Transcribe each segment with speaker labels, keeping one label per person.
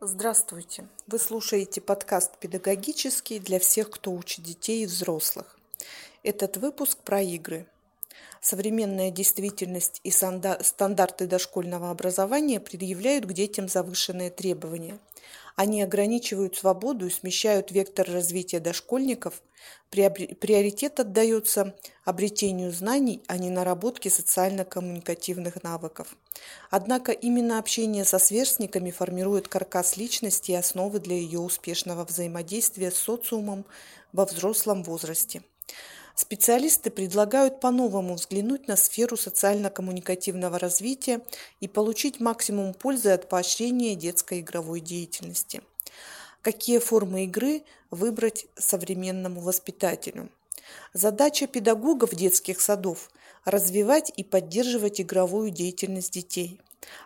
Speaker 1: Здравствуйте! Вы слушаете подкаст «Педагогический» для всех, кто учит детей и взрослых. Этот выпуск про игры. Современная действительность и стандарты дошкольного образования предъявляют к детям завышенные требования. Они ограничивают свободу и смещают вектор развития дошкольников. Приоритет отдается обретению знаний, а не наработке социально-коммуникативных навыков. Однако именно общение со сверстниками формирует каркас личности и основы для ее успешного взаимодействия с социумом во взрослом возрасте. Специалисты предлагают по-новому взглянуть на сферу социально-коммуникативного развития и получить максимум пользы от поощрения детской игровой деятельности. Какие формы игры выбрать современному воспитателю? Задача педагогов детских садов – развивать и поддерживать игровую деятельность детей.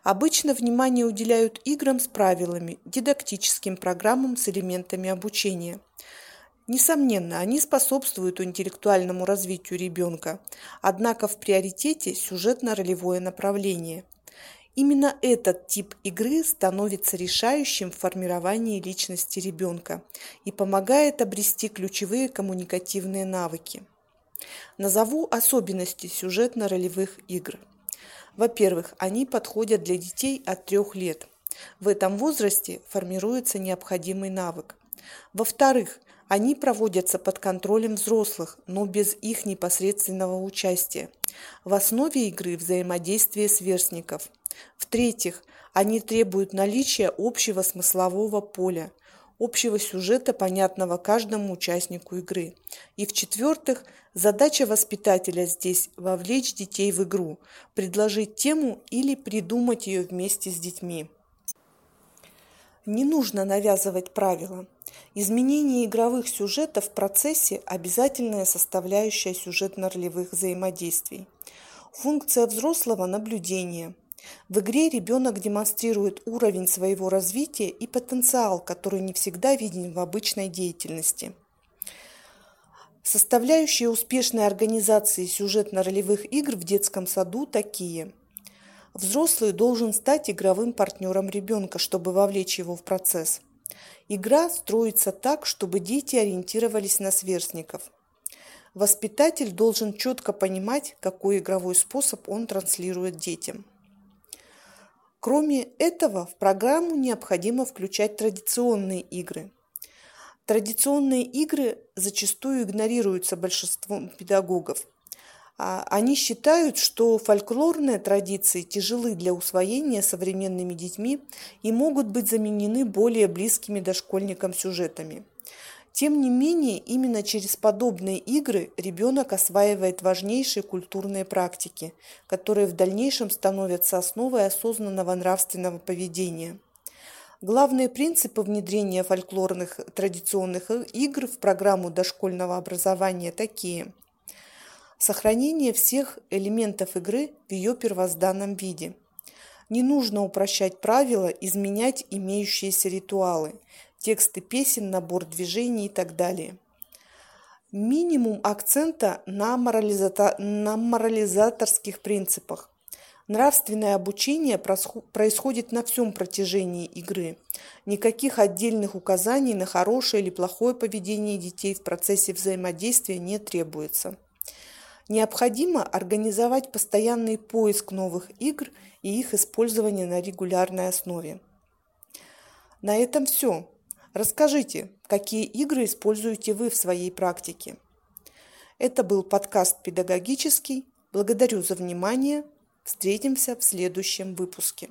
Speaker 1: Обычно внимание уделяют играм с правилами, дидактическим программам с элементами обучения – Несомненно, они способствуют интеллектуальному развитию ребенка, однако в приоритете сюжетно-ролевое направление. Именно этот тип игры становится решающим в формировании личности ребенка и помогает обрести ключевые коммуникативные навыки. Назову особенности сюжетно-ролевых игр. Во-первых, они подходят для детей от трех лет. В этом возрасте формируется необходимый навык. Во-вторых, они проводятся под контролем взрослых, но без их непосредственного участия. В основе игры взаимодействие сверстников. В-третьих, они требуют наличия общего смыслового поля, общего сюжета, понятного каждому участнику игры. И в-четвертых, задача воспитателя здесь – вовлечь детей в игру, предложить тему или придумать ее вместе с детьми. Не нужно навязывать правила. Изменение игровых сюжетов в процессе – обязательная составляющая сюжетно-ролевых взаимодействий. Функция взрослого – наблюдение. В игре ребенок демонстрирует уровень своего развития и потенциал, который не всегда виден в обычной деятельности. Составляющие успешной организации сюжетно-ролевых игр в детском саду такие – Взрослый должен стать игровым партнером ребенка, чтобы вовлечь его в процесс. Игра строится так, чтобы дети ориентировались на сверстников. Воспитатель должен четко понимать, какой игровой способ он транслирует детям. Кроме этого, в программу необходимо включать традиционные игры. Традиционные игры зачастую игнорируются большинством педагогов – они считают, что фольклорные традиции тяжелы для усвоения современными детьми и могут быть заменены более близкими дошкольникам сюжетами. Тем не менее, именно через подобные игры ребенок осваивает важнейшие культурные практики, которые в дальнейшем становятся основой осознанного нравственного поведения. Главные принципы внедрения фольклорных традиционных игр в программу дошкольного образования такие – Сохранение всех элементов игры в ее первозданном виде. Не нужно упрощать правила, изменять имеющиеся ритуалы, тексты песен, набор движений и так далее. Минимум акцента на, морализата... на морализаторских принципах. Нравственное обучение происходит на всем протяжении игры. Никаких отдельных указаний на хорошее или плохое поведение детей в процессе взаимодействия не требуется. Необходимо организовать постоянный поиск новых игр и их использование на регулярной основе. На этом все. Расскажите, какие игры используете вы в своей практике. Это был подкаст «Педагогический». Благодарю за внимание. Встретимся в следующем выпуске.